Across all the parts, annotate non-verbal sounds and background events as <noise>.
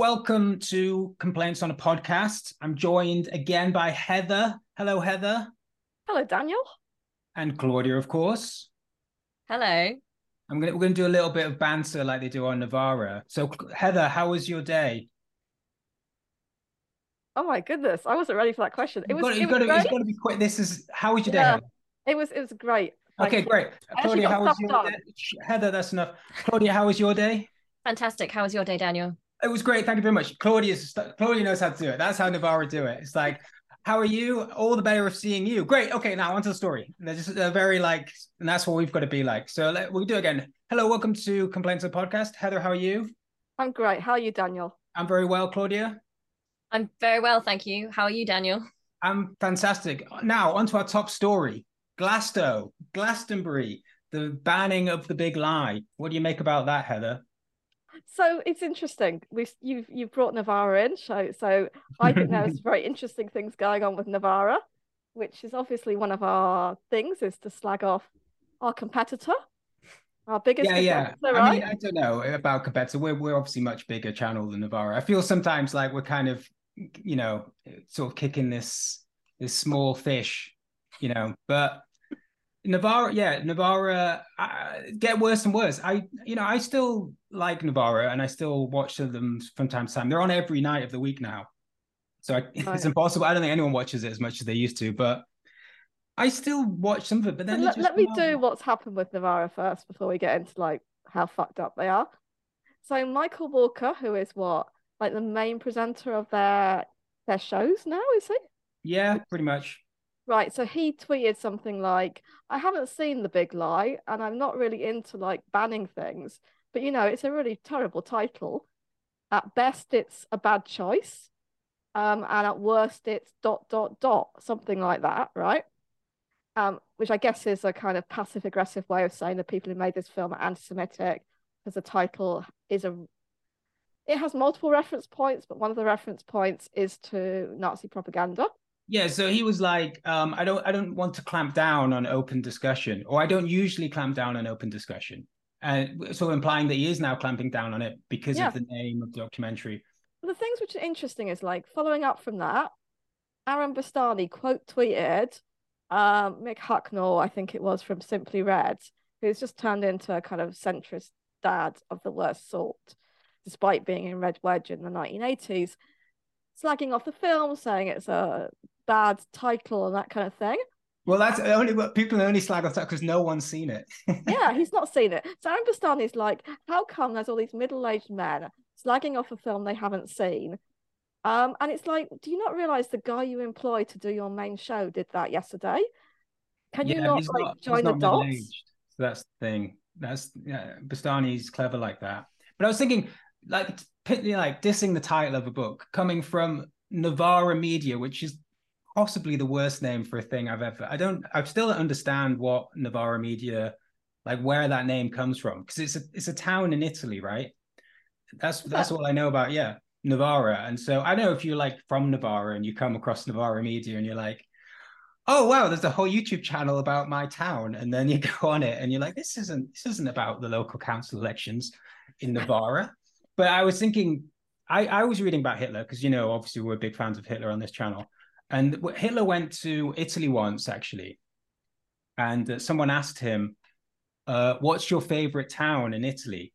welcome to Complaints on a Podcast. I'm joined again by Heather. Hello, Heather. Hello, Daniel. And Claudia, of course. Hello. I'm gonna we're gonna do a little bit of banter like they do on Novara. So Heather, how was your day? Oh my goodness, I wasn't ready for that question. It You've was. got, it you've was got, to, great. it's got to be quick. This is how was your day? Yeah. Heather? It was. It was great. Thank Okay, you. great. actually Claudia, how was your done. day? Heather? That's enough. Claudia, how was your day? Fantastic. How was your day, Daniel? It was great. Thank you very much. Claudia's Claudia knows how to do it. That's how Novara do it. It's like, how are you? All the better of seeing you. Great. Okay, now onto the story. They're just they're very like, and that's what we've got to be like. So let, we'll do it again. Hello, welcome to Complaints of Podcast. Heather, how are you? I'm great. How are you, Daniel? I'm very well, Claudia. I'm very well, thank you. How are you, Daniel? I'm fantastic. Now onto our top story: Glasto, Glastonbury, the banning of the big lie. What do you make about that, Heather? So it's interesting. We you've you've brought Novara in, so so I think there's <laughs> very interesting things going on with Novara, which is obviously one of our things is to slag off our competitor, our biggest yeah, yeah. competitor, I right? mean, I don't know about competitor. We're we're obviously much bigger channel than Novara. I feel sometimes like we're kind of, you know, sort of kicking this this small fish, you know. But Novara, yeah, Novara uh, get worse and worse. I, you know, I still like Novara and I still watch them from time to time. They're on every night of the week now, so I, <laughs> it's Right. impossible. I don't think anyone watches it as much as they used to, but. I still watch some of it, but then let, let me do what's happened with Novara first before we get into like how fucked up they are. So Michael Walker, who is what like the main presenter of their their shows now, is he? Yeah, pretty much. Right, so he tweeted something like, I haven't seen The Big Lie and I'm not really into like banning things, but you know, it's a really terrible title. At best, it's a bad choice. Um, and at worst, it's dot dot dot, something like that, right? Um, which I guess is a kind of passive aggressive way of saying the people who made this film are anti-Semitic, because the title is a it has multiple reference points, but one of the reference points is to Nazi propaganda. Yeah, so he was like, um, I don't I don't want to clamp down on open discussion, or I don't usually clamp down on open discussion. And so implying that he is now clamping down on it because Yeah. of the name of the documentary. the things which are interesting is like following up from that, Aaron Bastani quote tweeted um, Mick Hucknall, I think it was from Simply Red, who's just turned into a kind of centrist dad of the worst sort, despite being in Red Wedge in the 1980s, slagging off the film, saying it's a bad title and that kind of thing. Well, that's only what people only slag off that because no one's seen it. <laughs> Yeah, he's not seen it. So Aaron Bastani's like, how come there's all these middle-aged men slagging off a film they haven't seen? Um, and it's like, do you not realize the guy you employ to do your main show did that yesterday? Can you not like not- join the dots? So that's the thing. That's yeah, Bastani's clever like that. But I was thinking, like, like dissing the title of a book coming from Novara Media, which is possibly the worst name for a thing I've ever. I don't. I still don't understand what Novara Media, like, where that name comes from, because it's a it's a town in Italy, right? That's that's all I know about. Yeah, Novara. And so I know if you're like from Novara and you come across Novara Media and you're like, oh wow, there's a whole YouTube channel about my town, and then you <laughs> go on it and you're like, this isn't this isn't about the local council elections in Novara. but I was thinking, I I was reading about Hitler because you know obviously we're big fans of Hitler on this channel, and Hitler went to Italy once actually, and uh, someone asked him, uh, "What's your favorite town in Italy?"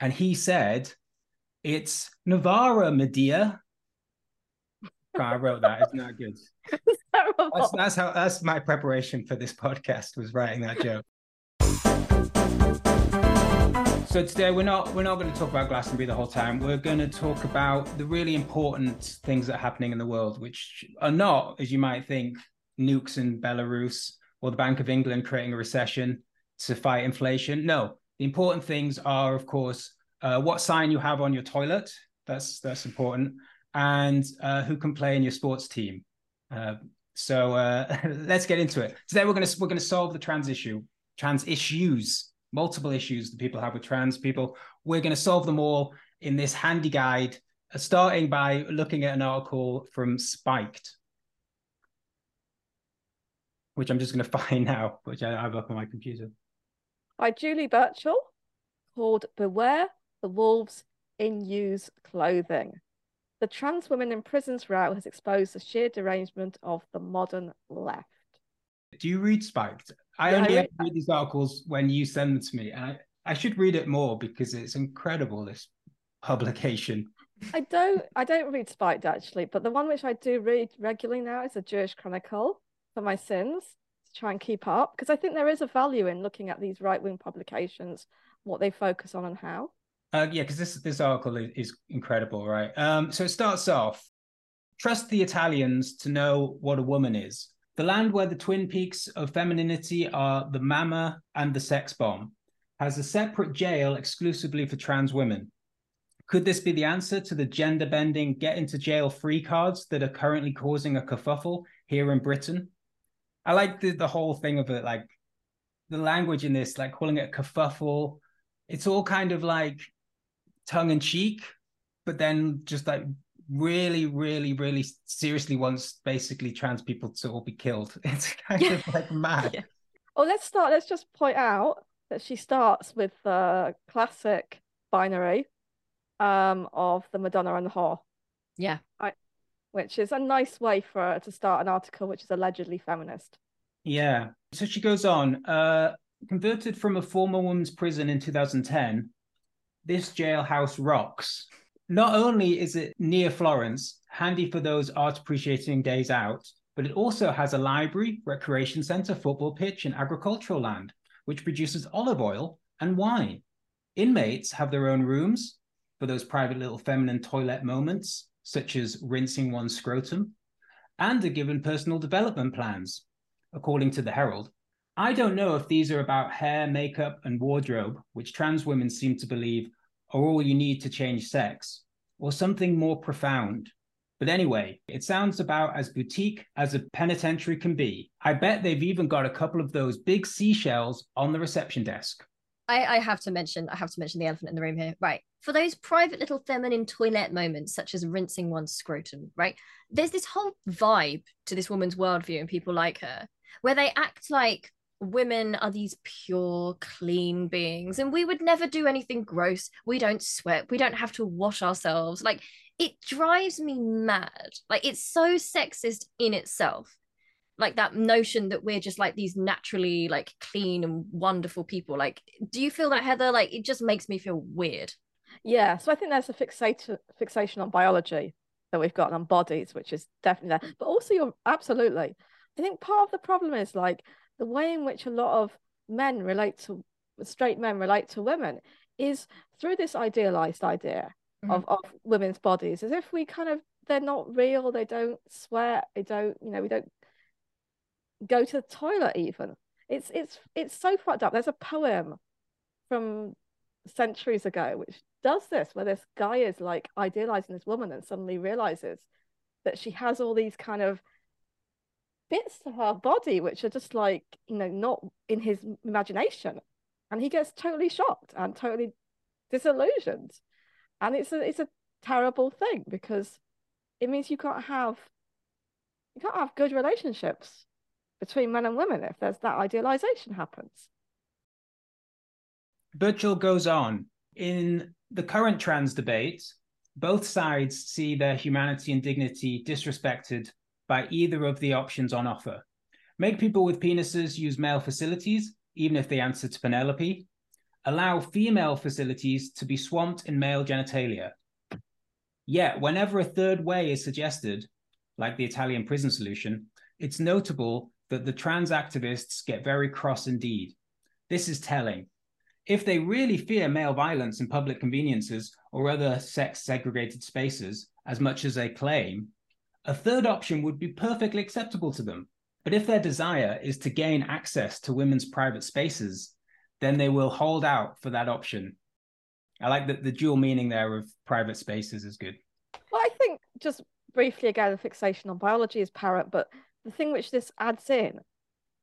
And he said, "It's Novara, Medea." <laughs> I wrote that. Isn't that good? <laughs> That's, that's how that's my preparation for this <laughs> podcast was writing that joke. So today we're not we're not going to talk about Glastonbury the whole time. We're going to talk about the really important things that are happening in the world, which are not, as you might think, nukes in Belarus or the Bank of England creating a recession to fight inflation. No, the important things are, of course, uh, what sign you have on your toilet. That's that's important, and uh, who can play in your sports team. Uh, so uh, <laughs> let's get into it. Today we're gonna we're gonna solve the trans issue, trans issues, multiple issues that people have with trans people. We're gonna solve them all in this handy guide, uh, starting by looking at an article from Spiked, which I'm just gonna <laughs> find now, which I have up on my computer. By Julie Burchill, called Beware the Wolves in ewes clothing. The trans women in prisons row has exposed the sheer derangement of the modern left. Do you read Spiked? I Yeah, I only read ever read these articles when you send them to me, and I, I should read it more because it's incredible. This publication. I don't I don't read Spiked actually, but the one which I do read regularly now is the Jewish Chronicle for my sins to try and keep up because I think there is a value in looking at these right wing publications, what they focus on and how. Uh, yeah, because this this article is, is incredible, right? Um, so it starts off: trust the Italians to know what a woman is. The land where the twin peaks of femininity are the mama and the sex bomb has a separate jail exclusively for trans women. Could this be the answer to the gender bending get into jail free cards that are currently causing a kerfuffle here in Britain? I like the, the whole thing of it, like the language in this, like calling it a kerfuffle. It's all kind of like tongue in cheek, but then just like really, really, really seriously wants basically trans people to all be killed. <laughs> It's <laughs> kind of like mad. Yeah. Oh, let's start. Let's just point out that she starts with the classic binary um, of the Madonna and the whore, Yeah. which is a nice way for her to start an article which is allegedly feminist. Yeah. So she goes on. Uh, converted from a former women's prison in 2010, this jailhouse rocks. Not only is it near Florence, handy for those art appreciating days out, but it also has a library, recreation centre, football pitch, and agricultural land, which produces olive oil and wine. Inmates have their own rooms for those private little feminine toilet moments, such as rinsing one's scrotum, and are given personal development plans, according to the Herald. I don't know if these are about hair, makeup, and wardrobe, which trans women seem to believe are all you need to change sex, or something more profound. But anyway, it sounds about as boutique as a penitentiary can be. I bet they've even got a couple of those big seashells on the reception desk. I, I have to mention, I have to mention the elephant in the room here. Right. For those private little feminine toilet moments, such as rinsing one's scrotum, right? There's this whole vibe to this woman's worldview and people like her, where they act like women are these pure, clean beings, and we would never do anything gross. We don't sweat. We don't have to wash ourselves. Like it drives me mad. Like it's so sexist in itself like that notion that we're just like these naturally like clean and wonderful people like do you feel that heather like it just makes me feel weird Yeah, so I think there's a fixation fixation on biology that we've got on bodies, which is definitely there. But also, you're absolutely. I think part of the problem is like the way in which a lot of men relate to straight men relate to women is through this idealized idea mm-hmm. of, of women's bodies, as if we kind of they're not real, they don't sweat, they don't, you know, we don't go to the toilet even. It's it's it's so fucked up. There's a poem from centuries ago which does this, where this guy is like idealizing this woman and suddenly realizes that she has all these kind of bits of her body which are just like, you know, not in his imagination. And he gets totally shocked and totally disillusioned. And it's a it's a terrible thing because it means you can't have you can't have good relationships between men and women if there's that idealization happens. Burchill goes on. In the current trans debate, both sides see their humanity and dignity disrespected by either of the options on offer. Make people with penises use male facilities, even if they answer to Penelope. Allow female facilities to be swamped in male genitalia. Yet, whenever a third way is suggested, like the Italian prison solution, it's notable that the trans activists get very cross indeed. This is telling. If they really fear male violence in public conveniences or other sex segregated spaces as much as they claim, a third option would be perfectly acceptable to them. But if their desire is to gain access to women's private spaces, then they will hold out for that option. I like that the dual meaning there of private spaces is good. Well, I think just briefly again, the fixation on biology is parrot, but the thing which this adds in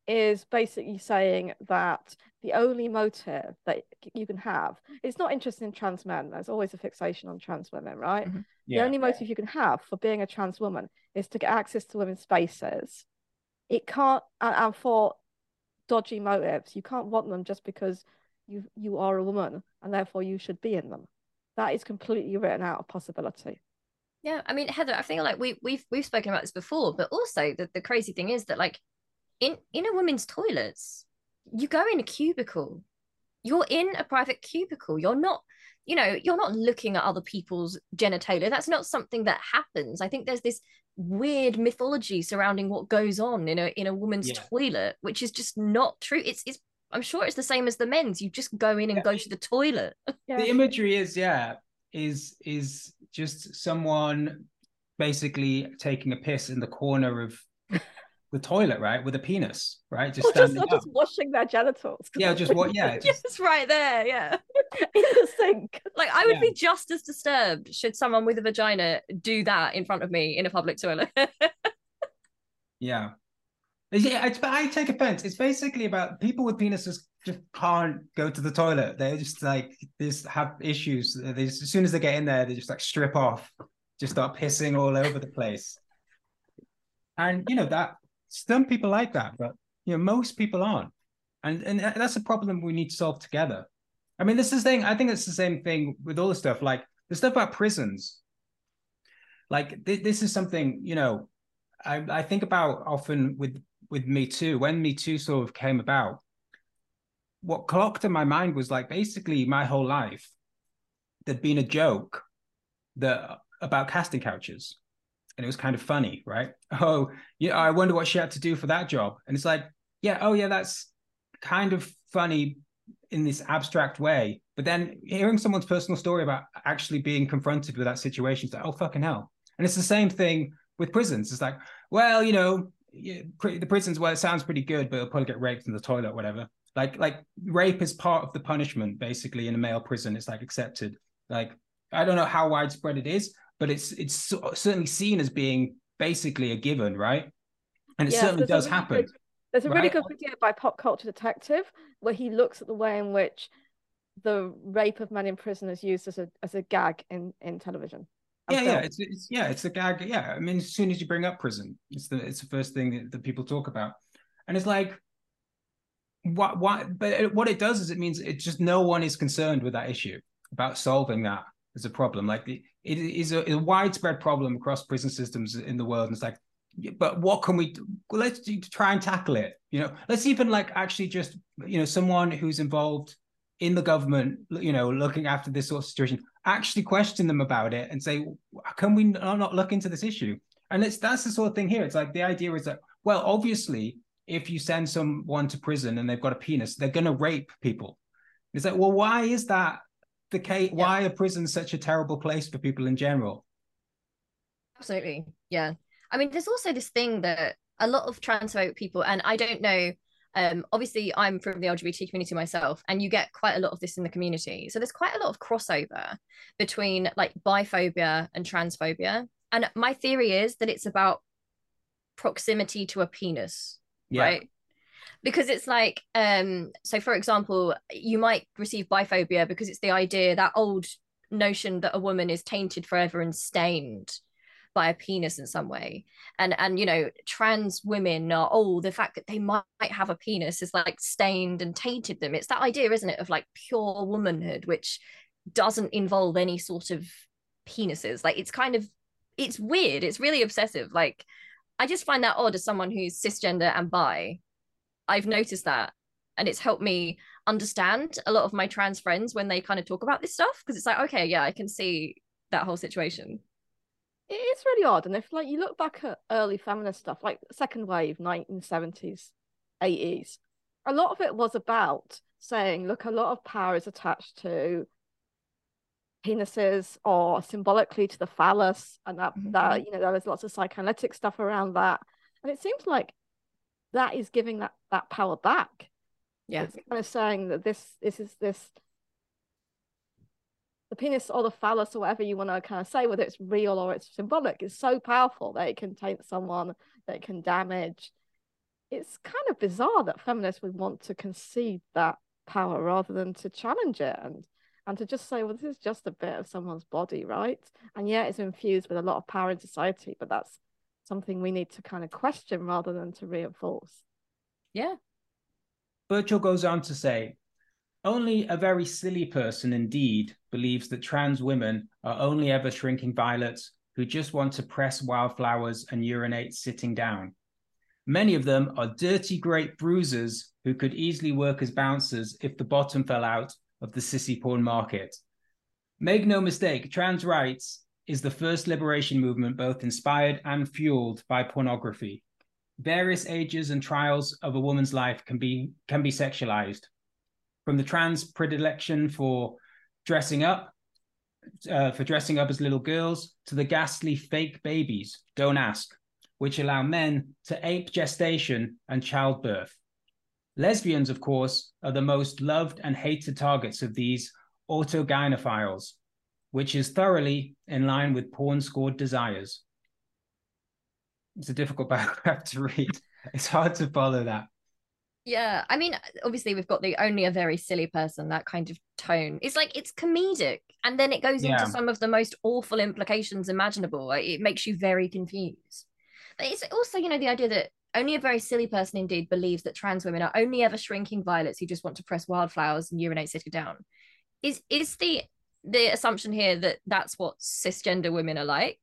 is basically saying that the only motive that you can have it's not interested in trans men. There's always a fixation on trans women, right? Mm-hmm. Mhm. The only motive you can have for being a trans woman is to get access to women's spaces. It can't, and, and for dodgy motives, you can't want them just because you you are a woman and therefore you should be in them. that is completely written out of possibility. Yeah, I mean, Heather, I feel like we we've we've spoken about this before, but also the, the crazy thing is that like in in a women's toilets, you go in a cubicle. You're in a private cubicle. You're not, you know, you're not looking at other people's genitalia. That's not something that happens. I think there's this weird mythology surrounding what goes on in a in a woman's Yeah. toilet, which is just not true. It's it's I'm sure it's the same as the men's. You just go in and Yeah. go to the toilet. <laughs> Yeah. the imagery is yeah is is just someone basically taking a piss in the corner of <laughs> the toilet right with a penis right just or just, or just washing their genitals. yeah <laughs> just what yeah just, Yes, right there. Yeah. <laughs> in the sink. Like I would Yeah. be just as disturbed should someone with a vagina do that in front of me in a public toilet. <laughs> yeah yeah it's, but i take offense it's basically about people with penises just can't go to the toilet they're just like they just have issues they just, as soon as they get in there they just like strip off just start pissing all over the place and you know that some people like that but you know most people aren't. And and that's a problem we need to solve together. I mean this is the thing i think it's the same thing with all the stuff like the stuff about prisons. Like th- this is something you know I, I think about often with with me too. When me too sort of came about what clocked in my mind was like basically my whole life there'd been a joke that about casting couches and it was kind of funny right? <laughs> Oh yeah i wonder what she had to do for that job. And it's like yeah oh yeah that's kind of funny in this abstract way. But then hearing someone's personal story about actually being confronted with that situation it's like oh fucking hell. And it's the same thing with prisons. It's like well you know the prisons well it sounds pretty good but it'll probably get raped in the toilet whatever. Like like rape is part of the punishment basically in a male prison. It's like accepted. Like i don't know how widespread it is but it's it's certainly seen as being basically a given right and it certainly does really happen good- There's a really Right. good video by Pop Culture Detective where he looks at the way in which the rape of men in prison is used as a as a gag in in television. yeah yeah it's, it's yeah it's a gag yeah i mean as soon as you bring up prison it's the it's the first thing that, that people talk about and it's like what what but it, what it does is it means it just no one is concerned with that issue about solving that as a problem like the, it is a, a widespread problem across prison systems in the world. And it's like but what can we do? Let's do, try and tackle it you know? Let's even like actually just you know someone who's involved in the government you know looking after this sort of situation actually question them about it and say can we not look into this issue? And it's that's the sort of thing here. It's like the idea is that well obviously if you send someone to prison and they've got a penis they're going to rape people. It's like well why is that the case why are prisons such a terrible place for people in general Absolutely. Yeah. I mean, there's also this thing that a lot of transphobic people, and I don't know, um, obviously I'm from the LGBT community myself, and you get quite a lot of this in the community. So there's quite a lot of crossover between like biphobia and transphobia. And my theory is that it's about proximity to a penis, yeah right? Because it's like, um, so for example, you might receive biphobia because it's the idea that old notion that a woman is tainted forever and stained by a penis in some way. And and you know trans women are oh the fact that they might have a penis is like stained and tainted them. It's that idea isn't it of like pure womanhood which doesn't involve any sort of penises. Like it's kind of it's weird. It's really obsessive. Like i just find that odd as someone who's cisgender and bi i've noticed that and it's helped me understand a lot of my trans friends when they kind of talk about this stuff because it's like okay yeah i can see that whole situation It is really odd. And if like you look back at early feminist stuff, like second wave, 1970s, 80s, a lot of it was about saying, look, a lot of power is attached to penises or symbolically to the phallus, and that mm-hmm. that you know there was lots of psychoanalytic stuff around that. And it seems like that is giving that that power back. yeah It's kind of saying that this this is this the penis or the phallus or whatever you want to kind of say, whether it's real or it's symbolic, is so powerful that it can taint someone, that it can damage. It's kind of bizarre that feminists would want to concede that power rather than to challenge it and and to just say, well, this is just a bit of someone's body, right? And yeah, it's infused with a lot of power in society, but that's something we need to kind of question rather than to reinforce. yeah Burchill goes on to say, Only a very silly person indeed believes that trans women are only ever shrinking violets who just want to press wildflowers and urinate sitting down. Many of them are dirty great bruisers who could easily work as bouncers if the bottom fell out of the sissy porn market. Make no mistake, trans rights is the first liberation movement both inspired and fueled by pornography. Various ages and trials of a woman's life can be can be sexualized. From the trans predilection for dressing up, uh, for dressing up as little girls, to the ghastly fake babies, don't ask, which allow men to ape gestation and childbirth. Lesbians, of course, are the most loved and hated targets of these autogynephiles, which is thoroughly in line with porn scored desires. It's a difficult <laughs> paragraph to read. It's hard to follow that. Yeah, I mean, obviously we've got the only a very silly person, that kind of tone. It's like it's comedic, and then it goes Yeah. into some of the most awful implications imaginable. It makes you very confused. But it's also, you know, the idea that only a very silly person indeed believes that trans women are only ever shrinking violets who just want to press wildflowers and urinate sitting down. Is is the the assumption here that that's what cisgender women are like?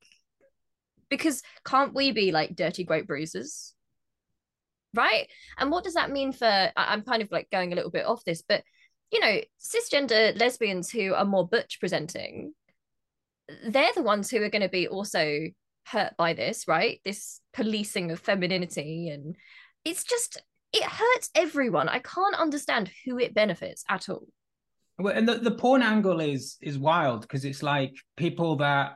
Because can't we be like dirty great bruisers? Right? And what does that mean for I- I'm kind of like going a little bit off this, but you know, cisgender lesbians who are more butch presenting, they're the ones who are going to be also hurt by this, right? This policing of femininity and it's just it hurts everyone. I can't understand who it benefits at all. Well, and the, the porn angle is is wild because it's like people that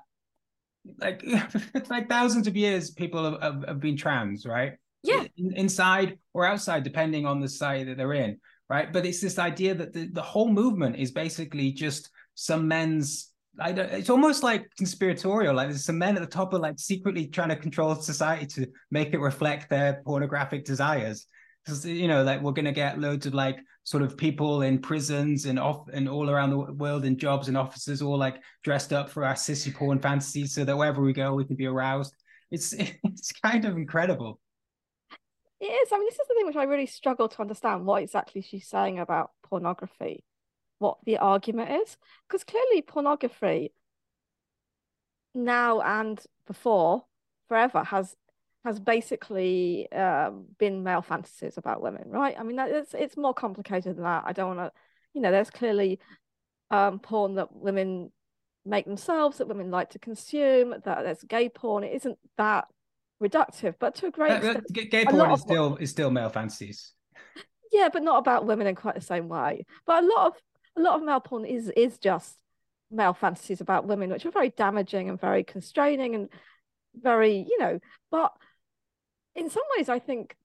like <laughs> like thousands of years people have, have, have been trans, right? Yeah. In- inside or outside, depending on the side that they're in, right? But it's this idea that the, the whole movement is basically just some men's. I don't, it's almost like conspiratorial. Like there's some men at the top are like secretly trying to control society to make it reflect their pornographic desires. Because you know, like we're gonna get loads of like sort of people in prisons and off and all around the world in jobs and offices, all like dressed up for our sissy porn fantasies, so that wherever we go, we can be aroused. It's <laughs> it's kind of incredible. It is. I mean, this is the thing which I really struggle to understand what exactly she's saying about pornography, what the argument is. Because clearly, pornography now and before, forever, has has basically um, been male fantasies about women, right? I mean, that, it's it's more complicated than that. I don't want to, you know, there's clearly um, porn that women make themselves, that women like to consume, that there's gay porn. It isn't that reductive, but to a great extent, Gay porn is of still is still male fantasies. yeah, but not about women in quite the same way. But a lot of a lot of male porn is is just male fantasies about women, which are very damaging and very constraining and very, you know, but in some ways I think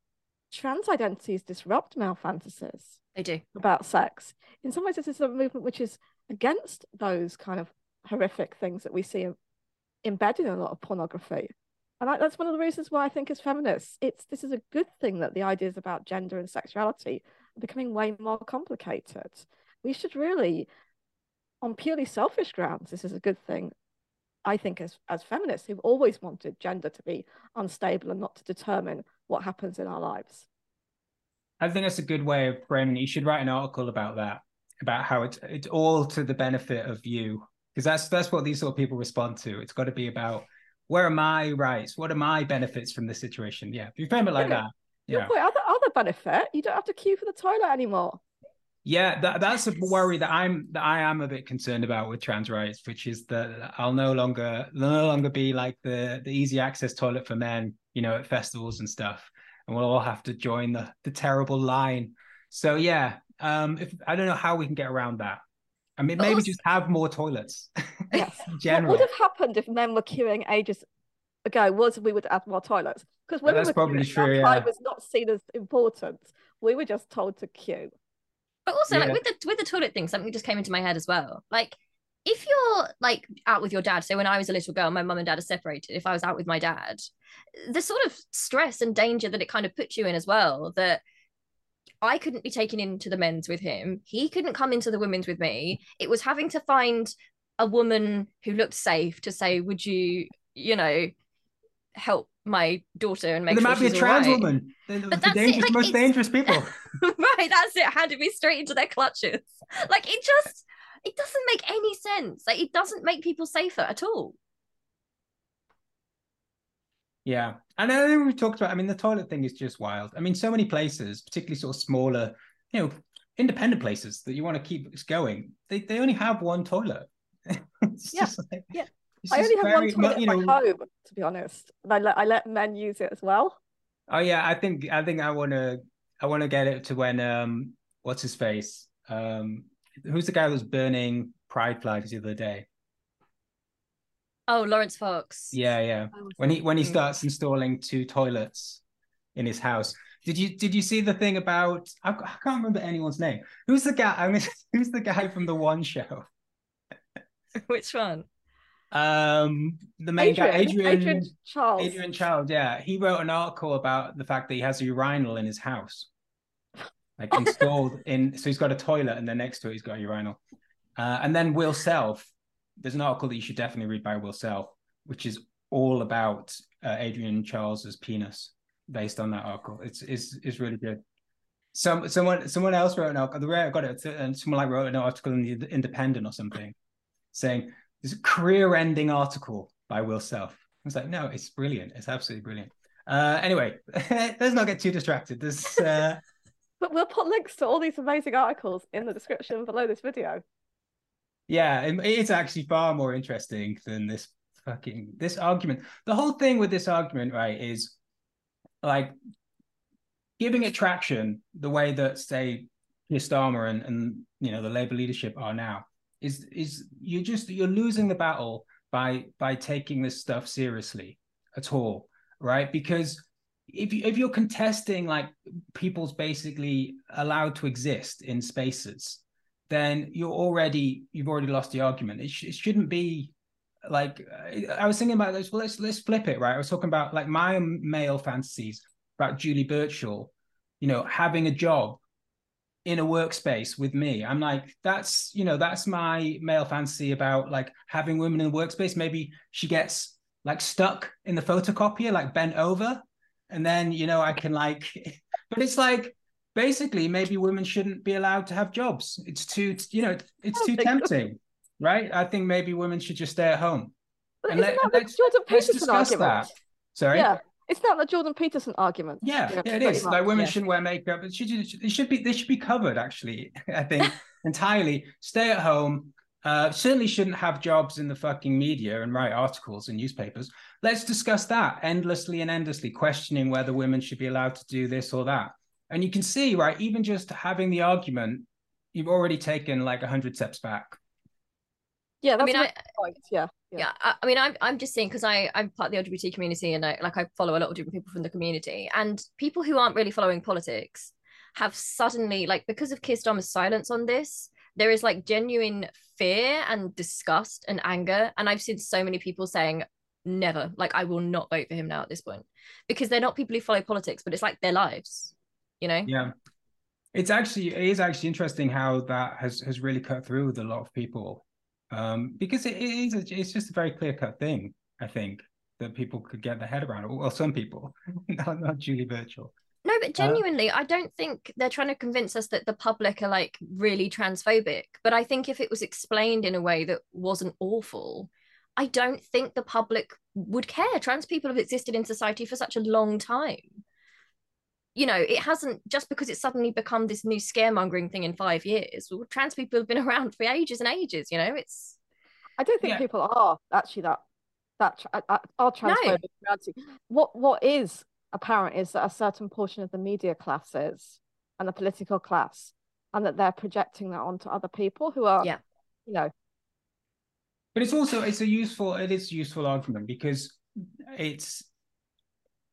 trans identities disrupt male fantasies They do. about sex. In some ways, this is a movement which is against those kind of horrific things that we see embedded in a lot of pornography. And I, that's one of the reasons why I think, as feminists, it's this is a good thing that the ideas about gender and sexuality are becoming way more complicated. We should really, on purely selfish grounds, this is a good thing. I think, as as feminists who've always wanted gender to be unstable and not to determine what happens in our lives. I think that's a good way of framing it. You should write an article about that, about how it's it's all to the benefit of you, because that's that's what these sort of people respond to. It's got to be about where are my rights, what are my benefits from this situation. Yeah, if you frame it like Yeah. that, Your yeah, point, other other benefit, you don't have to queue for the toilet anymore. Yeah. That that's a worry that I'm that I am a bit concerned about with trans rights, which is that I'll no longer no longer be like the the easy access toilet for men, you know, at festivals and stuff, and we'll all have to join the the terrible line. So yeah, um, if I don't know how we can get around that. I mean, maybe also- just have more toilets. <laughs> Yes. What would have happened if men were queuing ages ago was we would add more toilets. Because women that's were probably queuing, true, yeah. was not seen as important. We were just told to queue. But also, like with the with the toilet thing, something just came into my head as well. Like, if you're like out with your dad, so when I was a little girl, my mum and dad are separated. If I was out with my dad, the sort of stress and danger that it kind of puts you in as well. That I couldn't be taken into the men's with him. He couldn't come into the women's with me. It was having to find a woman who looked safe to say, "Would you, you know, help my daughter and make there sure might be a trans right. woman. They're the, But the that's it, like, most dangerous people. <laughs> right, that's it. Handed me straight into their clutches. Like it just, it doesn't make any sense. Like it doesn't make people safer at all. Yeah. And I know we've talked about, I mean, the toilet thing is just wild. I mean, so many places, particularly sort of smaller, you know, independent places that you want to keep going, they, they only have one toilet. <laughs> it's Yeah, just like, yeah. It's I only have very one toilet you in know, my home, to be honest. And I let I let men use it as well. Oh yeah, I think I think I wanna I wanna get it to when um what's his face? Um who's the guy that was burning pride flags the other day? Oh, Laurence Fox. Yeah, yeah. When he when he starts installing two toilets in his house. Did you did you see the thing about I, I can't remember anyone's name. Who's the guy? I <laughs> mean, who's the guy from the one show? Which one? Um, the main Adrian, guy, Adrian, Adrian Chiles. Adrian Chiles. Yeah, he wrote an article about the fact that he has a urinal in his house, like <laughs> installed in. So he's got a toilet, and then next to it he's got a urinal. Uh, and then Will Self. There's an article that you should definitely read by Will Self, which is all about uh, Adrian Chiles's penis, based on that article. It's it's it's really good. Some someone someone else wrote an article. The way I got it, and someone like wrote an article in the Independent or something, saying this career-ending article by Will Self. I was like, no, it's brilliant. It's absolutely brilliant. Uh, anyway, <laughs> let's not get too distracted. There's uh, <laughs> But we'll put links to all these amazing articles in the description below this video. yeah, it- it's actually far more interesting than this fucking this argument. The whole thing with this argument, right, is like giving it traction the way that say Keir Starmer and, and you know the Labour leadership are now is is you're just you're losing the battle by by taking this stuff seriously at all, right? Because if you if you're contesting like people's basically allowed to exist in spaces, then you're already you've already lost the argument. It, sh- it shouldn't be like I was thinking about this. Well, let's let's flip it, right? I was talking about like my male fantasies about Julie Burchill, you know, having a job in a workspace with me. I'm like, that's you know, that's my male fantasy about like having women in the workspace. Maybe she gets like stuck in the photocopier, like bent over, and then you know I can like, <laughs> but it's like basically maybe women shouldn't be allowed to have jobs. It's too you know it's too tempting, right? I think maybe women should just stay at home. But And let, let's discuss that. Sorry. Yeah. It's not the Jordan Peterson argument. Yeah, Yeah, yeah, it pretty is. Like women yeah. shouldn't wear makeup. It should, it should be they should be covered actually. I think <laughs> entirely. Stay at home. Uh, certainly shouldn't have jobs in the fucking media and write articles in newspapers. Let's discuss that endlessly and endlessly, questioning whether women should be allowed to do this or that. And you can see, right, even just having the argument, you've already taken like a hundred steps back. Yeah, that's mean, a I- really point. Yeah. Yeah. yeah I, I mean i'm i'm just saying because i i'm part of the lgbt community and i like i follow a lot of different people from the community and people who aren't really following politics have suddenly like because of Keir Starmer's silence on this there is like genuine fear and disgust and anger and i've seen so many people saying never like i will not vote for him now at this point because they're not people who follow politics but it's like their lives you know Yeah. It's actually it is actually interesting how that has has really cut through with a lot of people. Um, because it, is a, it's just a very clear cut thing, I think, that people could get their head around. Well, some people, <laughs> not, not Julie Burchill. No, but genuinely, I don't think they're trying to convince us that the public are like really transphobic. But I think if it was explained in a way that wasn't awful, I don't think the public would care. Trans people have existed in society for such a long time. You know, it hasn't just because it's suddenly become this new scaremongering thing in five years. Well, trans people have been <laughs> around for ages and ages. You know, it's I don't think Yeah. people are actually that that uh, are transphobic. in reality. What what is apparent is that a certain portion of the media classes and the political class, and that they're projecting that onto other people who are, Yeah. you know, But it's also it's a useful it is a useful argument because it's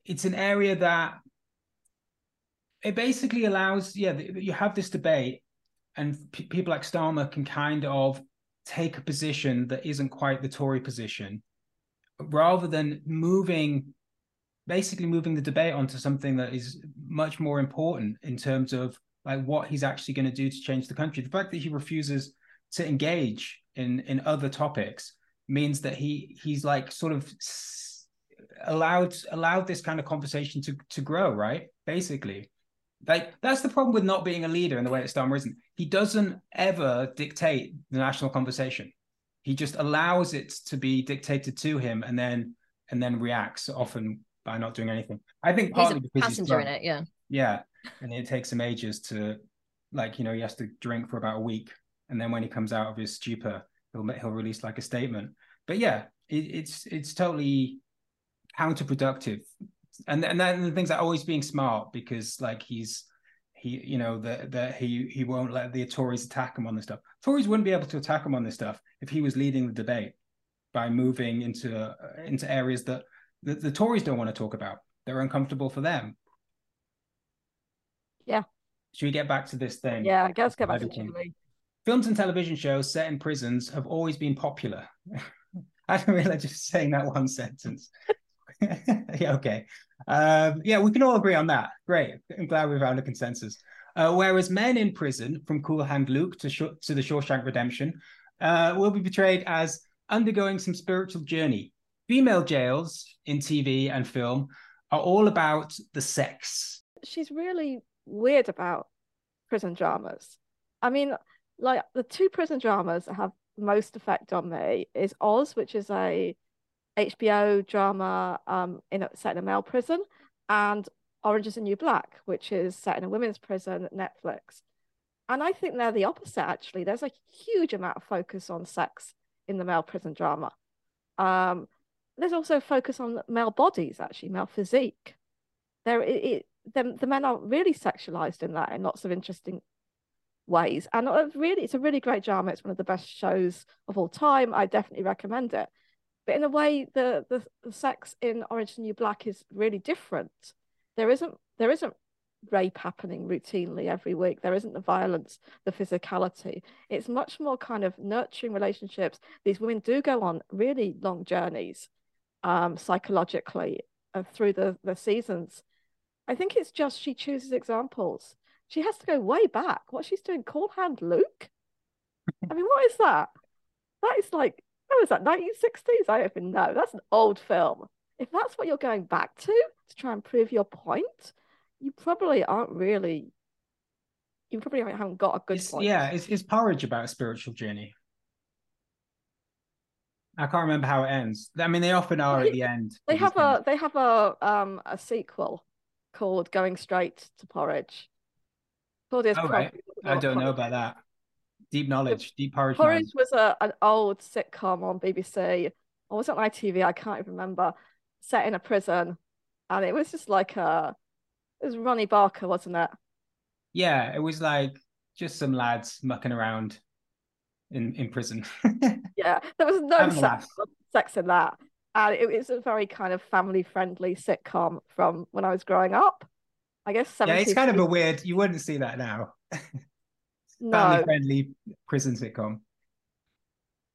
it's an area that it basically allows yeah you have this debate and p- people like Starmer can kind of take a position that isn't quite the Tory position rather than moving basically moving the debate onto something that is much more important in terms of like what he's actually going to do to change the country the fact that he refuses to engage in in other topics means that he he's like sort of allowed allowed this kind of conversation to to grow, right? Basically. Like that's the problem with not being a leader in the way that Starmer isn't. He doesn't ever dictate the national conversation. He just allows it to be dictated to him and then and then reacts often by not doing anything. I think partly he's a because passenger he's in it, yeah. yeah, and it takes him ages to, like you know, he has to drink for about a week, and then when he comes out of his stupor, he'll he'll release like a statement. But yeah, it, it's it's totally counterproductive, and and then the things are always being smart because like he's he you know that that he he won't let the Tories attack him on this stuff. Tories wouldn't be able to attack him on this stuff if he was leading the debate by moving into uh, into areas that the, the Tories don't want to talk about. They're uncomfortable for them. Yeah. Should we get back to this thing? Yeah, I guess get back to. Julie. Films and television shows set in prisons have always been popular. <laughs> I don't realize just saying that one sentence. <laughs> yeah, okay. Um, yeah, we can all agree on that. Great. I'm glad we found a consensus. Uh, whereas men in prison, from Cool Hand Luke to, Sh- to the Shawshank Redemption, uh, will be portrayed as undergoing some spiritual journey. Female jails in TV and film are all about the sex. She's really weird about prison dramas. I mean, like the two prison dramas that have most effect on me is Oz, which is a HBO drama um in a, set in a male prison, and Orange is the New Black, which is set in a women's prison at Netflix. And I think they're the opposite, actually. There's a huge amount of focus on sex in the male prison drama. Um, there's also focus on male bodies, actually, male physique. There, it, it the, the men are really sexualized in that in lots of interesting ways. And uh, really, it's a really great drama. It's one of the best shows of all time. I definitely recommend it. But in a way, the the, the sex in Orange New Black is really different. There isn't there isn't rape happening routinely every week. There isn't the violence, the physicality. It's much more kind of nurturing relationships. These women do go on really long journeys um, psychologically uh, through the, the seasons. I think it's just she chooses examples. She has to go way back. What she's doing, Cool Hand Luke? I mean, what is that? That is like, is that, 1960s? I don't even know. That's an old film. If that's what you're going back to to try and prove your point, you probably aren't really, you probably haven't got a good It's, point. yeah, it's, it's Porridge about a spiritual journey. I can't remember how it ends. I mean, they often are at the end. They have these a things. they have a um a sequel called Going Straight to Porridge. Claudia's Oh, right. I don't know about that. Deep knowledge, deep porridge. Porridge knowledge. was a an old sitcom on BBC, or was it on ITV? I can't even remember. Set in a prison, and it was just like a it was Ronnie Barker, wasn't it? Yeah, it was like just some lads mucking around in in prison. <laughs> Yeah, there was no sex, sex in that, and it, was a very kind of family friendly sitcom from when I was growing up. I guess yeah, it's kind of a weird. You wouldn't see that now. <laughs> Family friendly prison sitcom.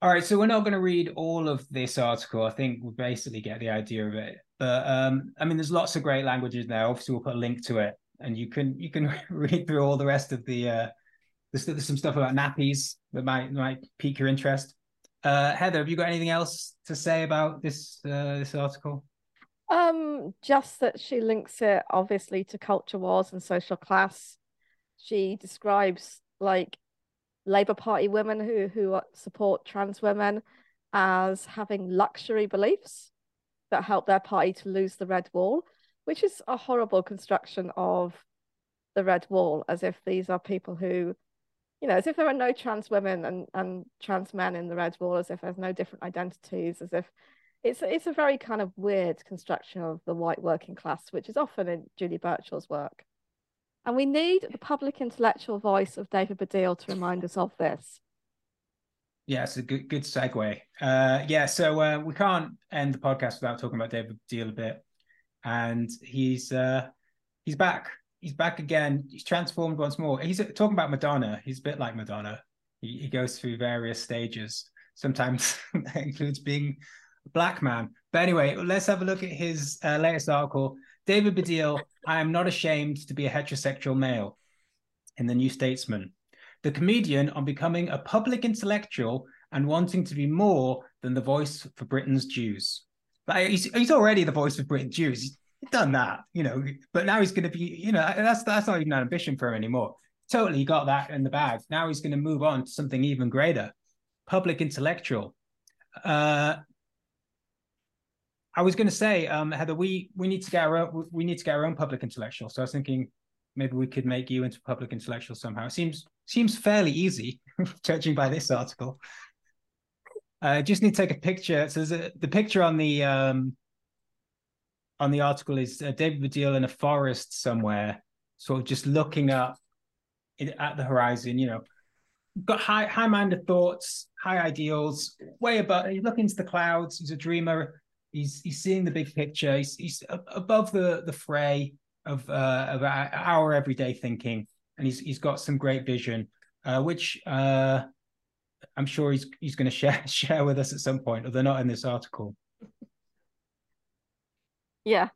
All right, so we're not going to read all of this article. I think we basically get the idea of it. But um, I mean, there's lots of great languages there. Obviously, we'll put a link to it, and you can you can <laughs> read through all the rest of the. Uh, there's, there's some stuff about nappies that might might pique your interest. Uh, Heather, have you got anything else to say about this uh, this article? Um, just that she links it obviously to culture wars and social class. She describes like Labour Party women who who support trans women as having luxury beliefs that help their party to lose the red wall, which is a horrible construction of the red wall, as if these are people who, you know, as if there are no trans women and, and trans men in the red wall, as if there's no different identities, as if it's it's a very kind of weird construction of the white working class, which is often in Julie Burchill's work. And we need the public intellectual voice of David Baddiel to remind us of this. Yeah, it's a good good segue. Uh, yeah, so uh, we can't end the podcast without talking about David Deal a bit, and he's uh, he's back. He's back again. He's transformed once more. He's talking about Madonna. He's a bit like Madonna. He, he goes through various stages. Sometimes <laughs> that includes being a black man. But anyway, let's have a look at his uh, latest article. David Baddiel, I am not ashamed to be a heterosexual male. In the New Statesman, the comedian on becoming a public intellectual and wanting to be more than the voice for Britain's Jews. Like he's he's already the voice of British Jews. He's done that, you know. But now he's going to be, you know, that's that's not even an ambition for him anymore. Totally got that in the bag. Now he's going to move on to something even greater, public intellectual. Uh, I was going to say, um, Heather, we we need to get our own, we need to get our own public intellectual. So I was thinking maybe we could make you into public intellectual somehow. It seems seems fairly easy, <laughs> judging by this article. I uh, just need to take a picture. So a, the picture on the um, on the article is uh, David Baddiel in a forest somewhere, sort of just looking up at the horizon. You know, got high high minded thoughts, high ideals, way above. He's looking into the clouds. He's a dreamer. He's he's seeing the big picture. He's he's above the the fray of uh, of our everyday thinking, and he's he's got some great vision, uh, which uh, I'm sure he's he's going <laughs> to share share with us at some point, although not in this article. <laughs> Yeah,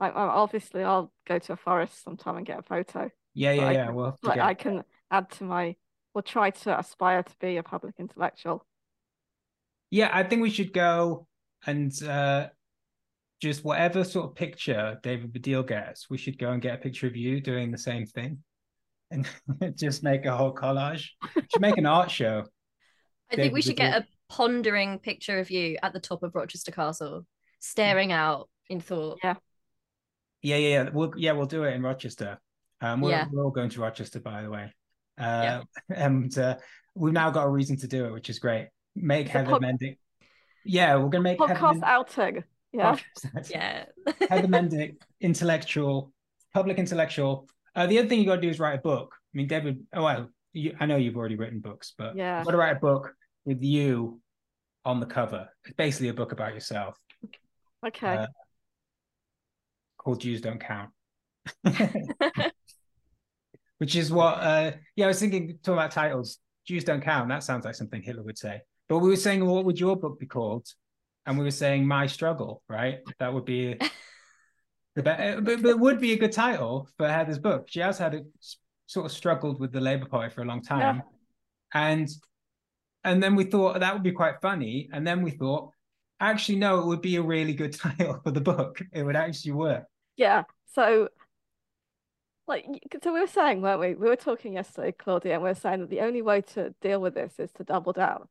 I, I obviously I'll go to a forest sometime and get a photo. Yeah, yeah, I yeah. well, like, I can add to my or try to aspire to be a public intellectual. Yeah, I think we should go and uh, just whatever sort of picture David Baddiel gets, we should go and get a picture of you doing the same thing, <laughs> and just make a whole collage. We should make an art show. I think we should get a pondering picture of you at the top of Rochester Castle, staring out in thought. Yeah. Yeah, yeah, yeah. We'll yeah, we'll do it in Rochester. Um, we're, Yeah. we're all going to Rochester, by the way. Uh, <laughs> and uh, we've now got a reason to do it, which is great. Make It's a Heather pod- Mendick. Yeah, we're gonna make Heather Podcast Mendick- outing. Yeah. Yeah. <laughs> Heather Mendick, intellectual, public intellectual. Uh, the other thing you got to do is write a book. I mean, David. Oh well, you, I know you've already written books, but Yeah. you got to write a book with you on the cover. It's basically a book about yourself Okay. uh, called "Jews Don't Count," <laughs> which is what. Uh, yeah, I was thinking talking about titles. "Jews Don't Count." That sounds like something Hitler would say. But we were saying, what would your book be called? And we were saying, "My Struggle." Right? That would be. <laughs> The be- uh, but, but it would be a good title for Heather's book. She has had a sort of struggled with the Labour Party for a long time, Yeah. and and then we thought that would be quite funny, and then we thought, actually, no, it would be a really good <laughs> title for the book. It would actually work. Yeah. So, like, so we were saying, weren't we? We were talking yesterday, Claudia, and we were saying that the only way to deal with this is to double down.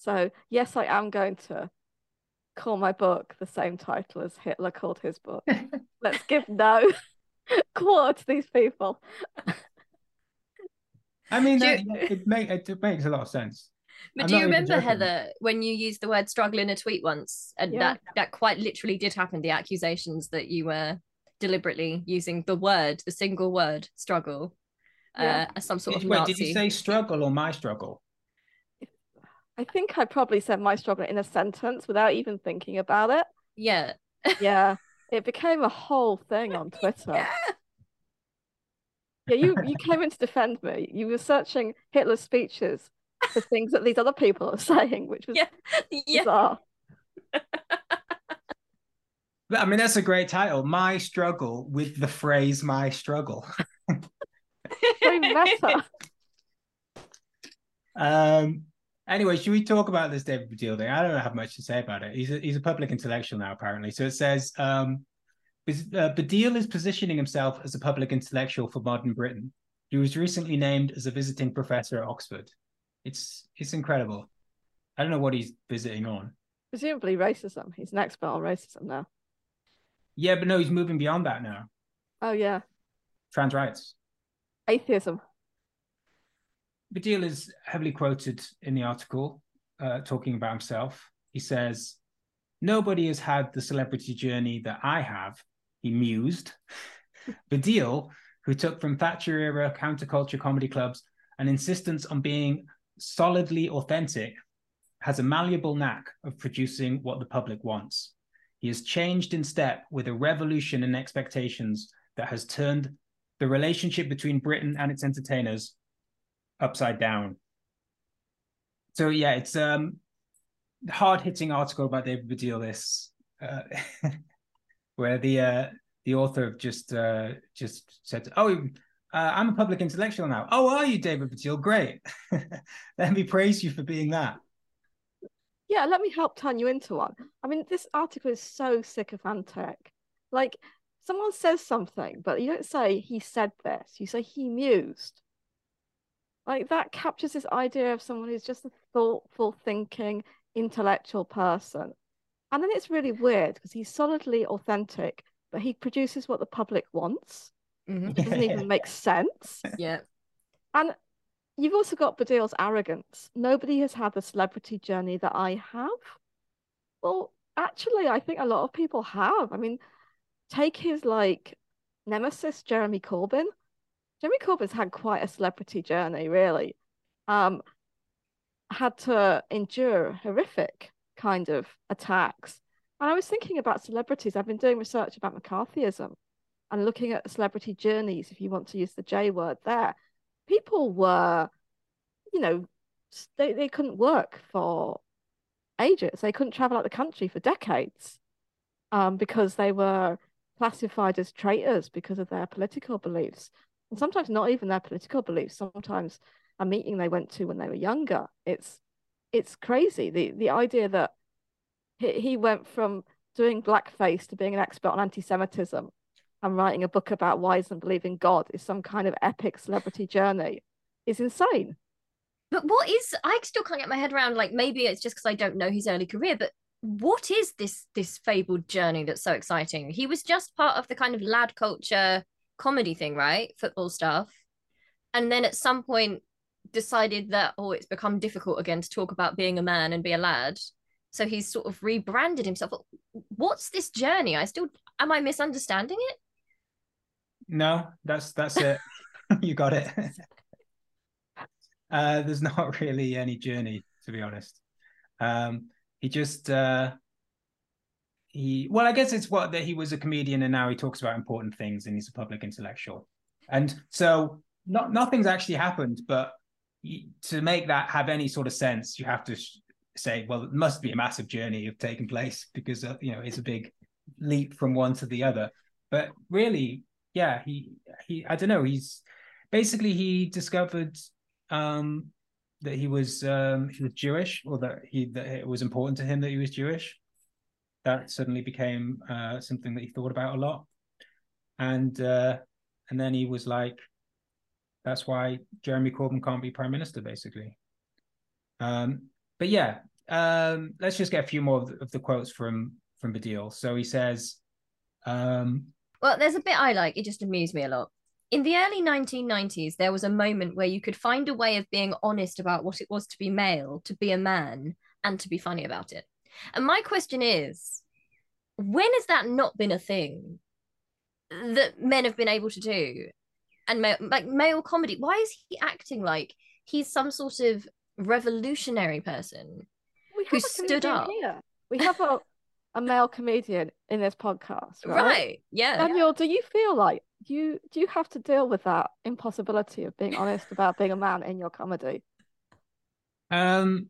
So, yes, I am going to call my book the same title as Hitler called his book. <laughs> Let's give no <laughs> quarter to these people. I mean, that, you- it, make, it, it makes a lot of sense. But I'm do you remember. Heather when you used the word struggle in a tweet once, and Yeah. that that quite literally did happen? The accusations that you were deliberately using the word, the single word struggle, Yeah. uh, as some sort Did, of wait, Nazi. did you say struggle or my struggle? I think I probably said my struggle in a sentence without even thinking about it. Yeah. Yeah. <laughs> It became a whole thing on Twitter. Yeah. Yeah, you you came in to defend me. You were searching Hitler's speeches for things that these other people are <laughs> saying, which was Yeah. Yeah. bizarre. I mean, that's a great title. My struggle with the phrase "my struggle." <laughs> Very meta. Um. Anyway, should we talk about this David Baddiel thing? I don't have much to say about it. He's a, he's a public intellectual now, apparently. So it says, um, Bas- uh, Baddiel is positioning himself as a public intellectual for modern Britain. He was recently named as a visiting professor at Oxford. It's it's incredible. I don't know what he's visiting on. Presumably racism. He's an expert on racism now. Yeah, but no, he's moving beyond that now. Oh yeah. Trans rights. Atheism. Baddiel is heavily quoted in the article, uh, talking about himself. He says, Nobody has had the celebrity journey that I have, he mused. <laughs> Baddiel, who took from Thatcher era counterculture comedy clubs an insistence on being solidly authentic, has a malleable knack of producing what the public wants. He has changed in step with a revolution in expectations that has turned the relationship between Britain and its entertainers upside down. So yeah, it's um hard hitting article about David Baddiel. Uh, <laughs> where the uh, the author just uh, just said, "Oh, uh, I'm a public intellectual now." Oh, are you, David Baddiel? Great. <laughs> Let me praise you for being that. Yeah, let me help turn you into one. I mean, this article is so sycophantic. Like, someone says something, but you don't say he said this. You say he mused. Like that captures this idea of someone who's just a thoughtful, thinking, intellectual person. And then it's really weird because he's solidly authentic, but he produces what the public wants. Mhm. It doesn't even make <laughs> sense. Yeah. And you've also got Baddiel's arrogance. Nobody has had the celebrity journey that I have. Well, actually, I think a lot of people have. I mean, take his like nemesis, Jeremy Corbyn. Jeremy Corbyn's had quite a celebrity journey, really. Um, had to endure horrific kind of attacks. And I was thinking about celebrities. I've been doing research about McCarthyism and looking at celebrity journeys, if you want to use the J word there. People were, you know, they, they couldn't work for ages. They couldn't travel out the country for decades um, because they were classified as traitors because of their political beliefs. And sometimes not even their political beliefs, sometimes a meeting they went to when they were younger. It's it's crazy. The the idea that he, he went from doing blackface to being an expert on anti-Semitism and writing a book about why he doesn't believe in God is some kind of epic celebrity journey is insane. But what is I still can't get my head around like maybe it's just because I don't know his early career, but what is this this fabled journey that's so exciting? He was just part of the kind of lad culture comedy thing, right? Football stuff. And then at some point decided that oh it's become difficult again to talk about being a man and be a lad. So he's sort of rebranded himself. What's this journey? I still am I misunderstanding it? No, that's that's it. <laughs> <laughs> you got it. uh, there's not <laughs> really any journey, to be honest. Um, he just uh, he well, I guess it's what that he was a comedian and now he talks about important things and he's a public intellectual, and so not nothing's actually happened. But to make that have any sort of sense, you have to say, well, it must be a massive journey of taking place because uh, you know it's a big leap from one to the other. But really, yeah, he he I don't know. He's basically he discovered um, that he was um, he was Jewish, or that he that it was important to him that he was Jewish. That suddenly became uh, something that he thought about a lot, and uh, and then he was like, "That's why Jeremy Corbyn can't be prime minister," basically. Um, but yeah, um, let's just get a few more of the, of the quotes from from Baddiel. So he says, um, "Well, there's a bit I like. It just amused me a lot." In the early 1990s, there was a moment where you could find a way of being honest about what it was to be male, to be a man, and to be funny about it. And my question is when has that not been a thing that men have been able to do? And ma- like male comedy, why is he acting like he's some sort of revolutionary person We who have a stood up? here. We have a, a male comedian in this podcast, Right. right? Yeah. Daniel, do you feel like you do you have to deal with that impossibility of being honest about being a man in your comedy? um,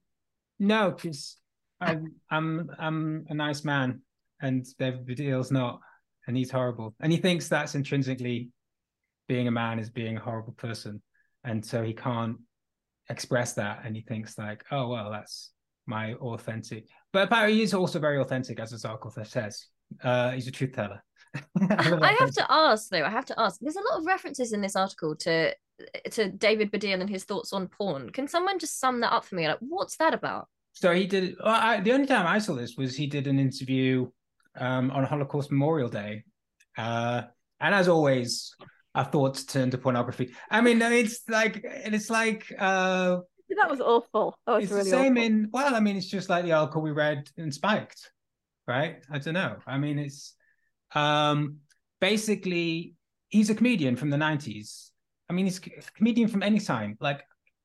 "No, because I'm I'm I'm a nice man, and David Baddiel's not, and he's horrible, and he thinks that's intrinsically being a man is being a horrible person, and so he can't express that, and he thinks like, oh well, that's my authentic. But apparently, he's also very authentic, as his article says. Uh, he's a truth teller. <laughs> I have to ask though. I have to ask. There's a lot of references in this article to to David Baddiel and his thoughts on porn. Can someone just sum that up for me? Like, what's that about? So he did. Well, I, the only time I saw this was he did an interview um, on Holocaust Memorial Day, uh, and as always, our thoughts turn to pornography. I mean, it's like it's like uh, That was awful. That was it's really the same awful. in. Well, I mean, it's just like the article we read in Spiked, right? I don't know. I mean, it's um, basically he's a comedian from the '90s. I mean, he's a comedian from any time. Like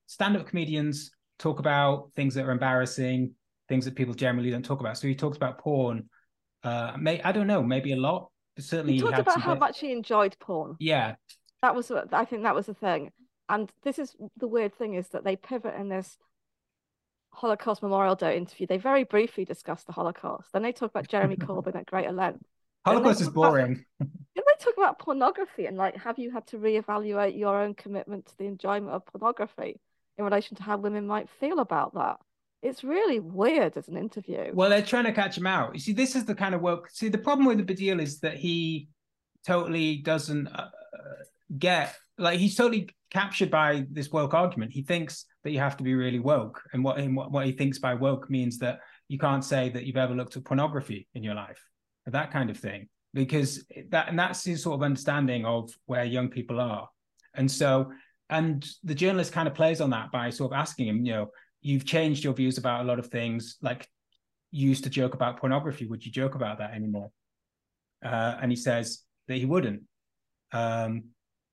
stand-up comedians talk about things that are embarrassing, things that people generally don't talk about. So he talks about porn. Uh, may I don't know, maybe a lot. But certainly, He he talked had about how bit- much he enjoyed porn. Yeah, That was what I think that was the thing. And this is the weird thing is that they pivot in this Holocaust Memorial Day interview. They very briefly discuss the Holocaust. Then they talk about Jeremy <laughs> Corbyn at greater length. Holocaust is about- boring. <laughs> Then they talk about pornography and like, have you had to reevaluate your own commitment to the enjoyment of pornography in relation to how women might feel about that? it's really weird as an interview. Well, they're trying to catch him out. You see, this is the kind of work. See, the problem with the Baddiel is that he totally doesn't uh, get like he's totally captured by this woke argument. He thinks that you have to be really woke, and what and what, what he thinks by woke means that you can't say that you've ever looked at pornography in your life, that kind of thing, because that and that's his sort of understanding of where young people are, and so and the journalist kind of plays on that by sort of asking him, you know, you've changed your views about a lot of things, like you used to joke about pornography. Would you joke about that anymore? Uh, and he says that he wouldn't. Um,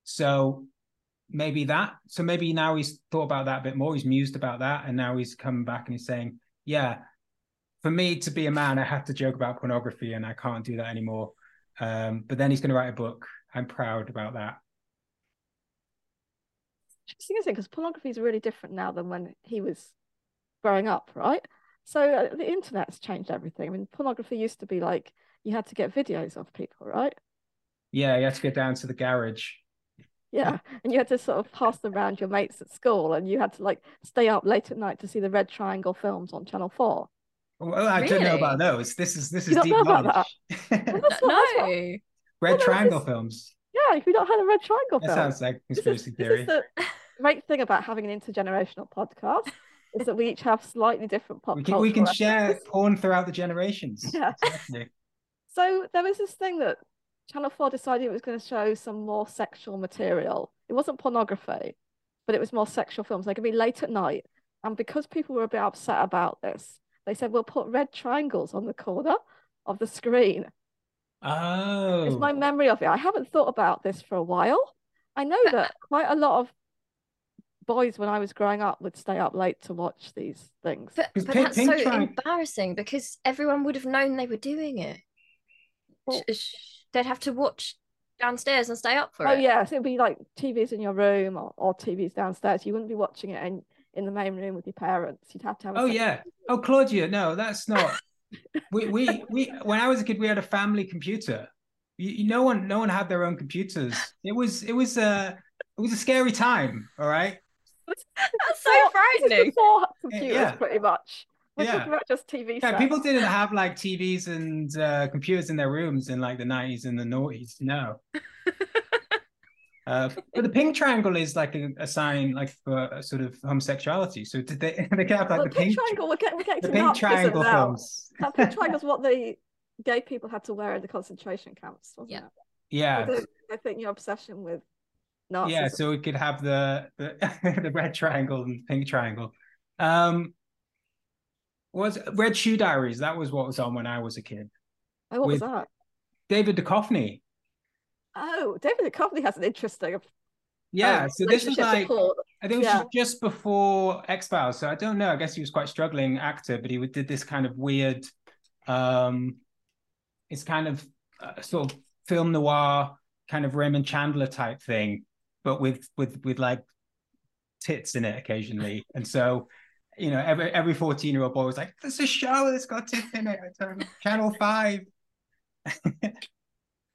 so maybe that. So maybe now he's thought about that a bit more. He's mused about that, and now he's coming back and he's saying, "Yeah, for me to be a man, I have to joke about pornography, and I can't do that anymore." Um, but then he's going to write a book. I'm proud about that. Interesting, isn't it? Because pornography is really different now than when he was growing up, right? So uh, the internet's changed everything. I mean, pornography used to be like you had to get videos of people, right? Yeah, you had to get down to the garage. Yeah, and you had to sort of pass them around your mates at school, and you had to like stay up late at night to see the Red Triangle films on Channel Four. Well, I don't know about those. This is this is deep know about knowledge. <laughs> Well, that's what- no. Red Well, Triangle films. Yeah, if you don't have the Red Triangle That film, sounds like this is, conspiracy this theory. is the great thing about having an intergenerational podcast is that we each have slightly different pop We can we can share porn throughout the generations. Yeah. Exactly. <laughs> So there was this thing that Channel 4 decided it was going to show some more sexual material. It wasn't pornography, but it was more sexual films. They could be late at night. And because people were a bit upset about this, they said, we'll put red triangles on the corner of the screen. Oh, It's my memory of it. I haven't thought about this for a while. I know that quite a lot of boys when I was growing up would stay up late to watch these things. But, 'Cause but Pink- that's Pink so Tri- embarrassing because everyone would have known they were doing it. Well- Sh- sh- They'd have to watch downstairs and stay up for Oh it. yes, it'd be like TVs in your room or, or TVs downstairs. You wouldn't be watching it in, in the main room with your parents. You'd have to have a oh separate- yeah. Oh Claudia, no, that's not. We we we when I was a kid, we had a family computer. You, you- no one no one had their own computers. It was it was a it was a scary time. All right. That's so Before- this is frightening. before computers, yeah. pretty much. We're Yeah. talking about just TV Yeah, sets. people didn't have like TVs and uh, computers in their rooms in like the nineties and the noughties. No. <laughs> Uh, but the pink triangle is like a, a sign like for a sort of homosexuality. So did they <laughs> they could have like Well, the the pink pink triangle, we're getting, we're getting the pink triangle now. films. That pink triangle is what the gay people had to wear in the concentration camps, wasn't Yeah. it? I, Yeah. think, I think your obsession with Nazis. Yeah, so we could have the the, <laughs> the red triangle and the pink triangle. Um was Red Shoe Diaries, that was what was on when I was a kid. oh, what was that? David Duchovny. Oh, David Duchovny has an interesting Yeah, um, so this was like Paul. I think it was Yeah. just, before X Files. So I don't know. I guess he was quite struggling actor, but he did this kind of weird, um, it's kind of uh, sort of film noir, kind of Raymond Chandler type thing, but with with with like tits in it occasionally. And so, you know, every every fourteen year old boy was like, "There's a show that's got tits in it." Channel Five. <laughs>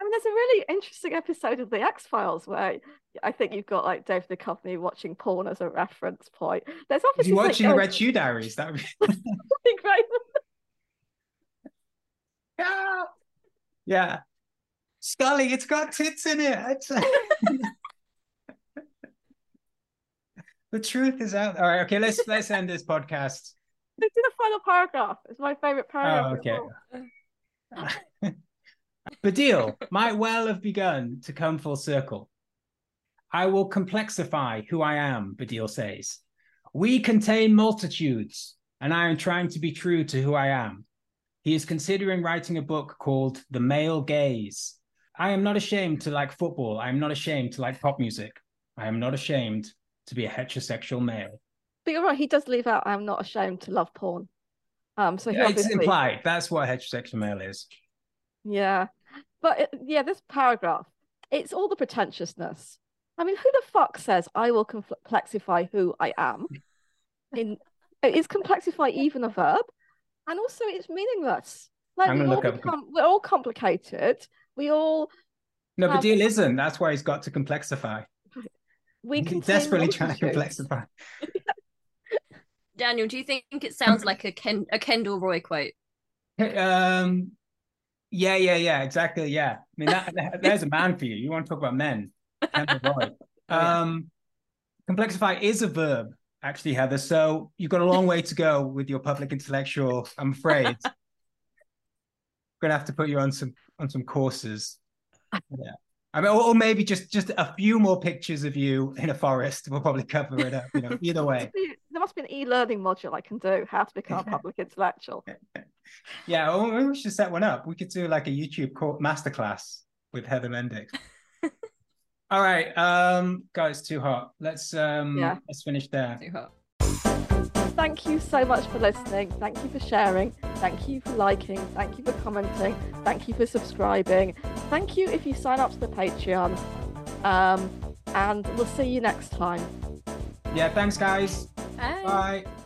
I mean, there's a really interesting episode of the X Files where I think you've got like David Duchovny watching porn as a reference point. There's obviously you watching something the Red Shoe Diaries? That would be <laughs> great. <laughs> yeah, yeah. Scully, it's got tits in it. <laughs> The truth is out. All right, okay. Let's let's end this podcast. Let's do the final paragraph. It's my favorite paragraph. Oh, okay. Baddiel might well have begun to come full circle. I will complexify who I am, Baddiel says. We contain multitudes, and I am trying to be true to who I am. He is considering writing a book called The Male Gaze. I am not ashamed to like football. I am not ashamed to like pop music. I am not ashamed to be a heterosexual male. But you're right. He does leave out. I'm not ashamed to love porn. Um. So he It's obviously, implied. That's what a heterosexual male is. yeah. But it, yeah, this paragraph, it's all the pretentiousness. I mean, who the fuck says I will complexify who I am? In is complexify even a verb? And also, it's meaningless. Like we all become, up... we're all complicated. We all No, Um, deal isn't. That's why he's got to complexify. we He's contain desperately trying to complexify. Daniel, do you think it sounds like a Ken a Kendall Roy quote? Um, yeah, yeah, yeah, exactly. Yeah, I mean that, that there's a man for you. You want to talk about men? <laughs> Um, complexify is a verb, actually, Heather. So you've got a long way to go with your public intellectual. I'm afraid. <laughs> Gonna have to put you on some on some courses. Yeah. I mean, or, or maybe just just a few more pictures of you in a forest will probably cover it up. You know, either way. There must be an e-learning module I can do how to become a public intellectual. <laughs> Yeah, we should set one up. We could do like a YouTube masterclass with Heather Mendick. <laughs> All right, um, guys, too hot. Let's um, Yeah. let's finish there. Too hot. Thank you so much for listening. Thank you for sharing. Thank you for liking. Thank you for commenting. Thank you for subscribing. Thank you if you sign up to the Patreon. Um, and we'll see you next time. Yeah, thanks, guys. Bye. Bye.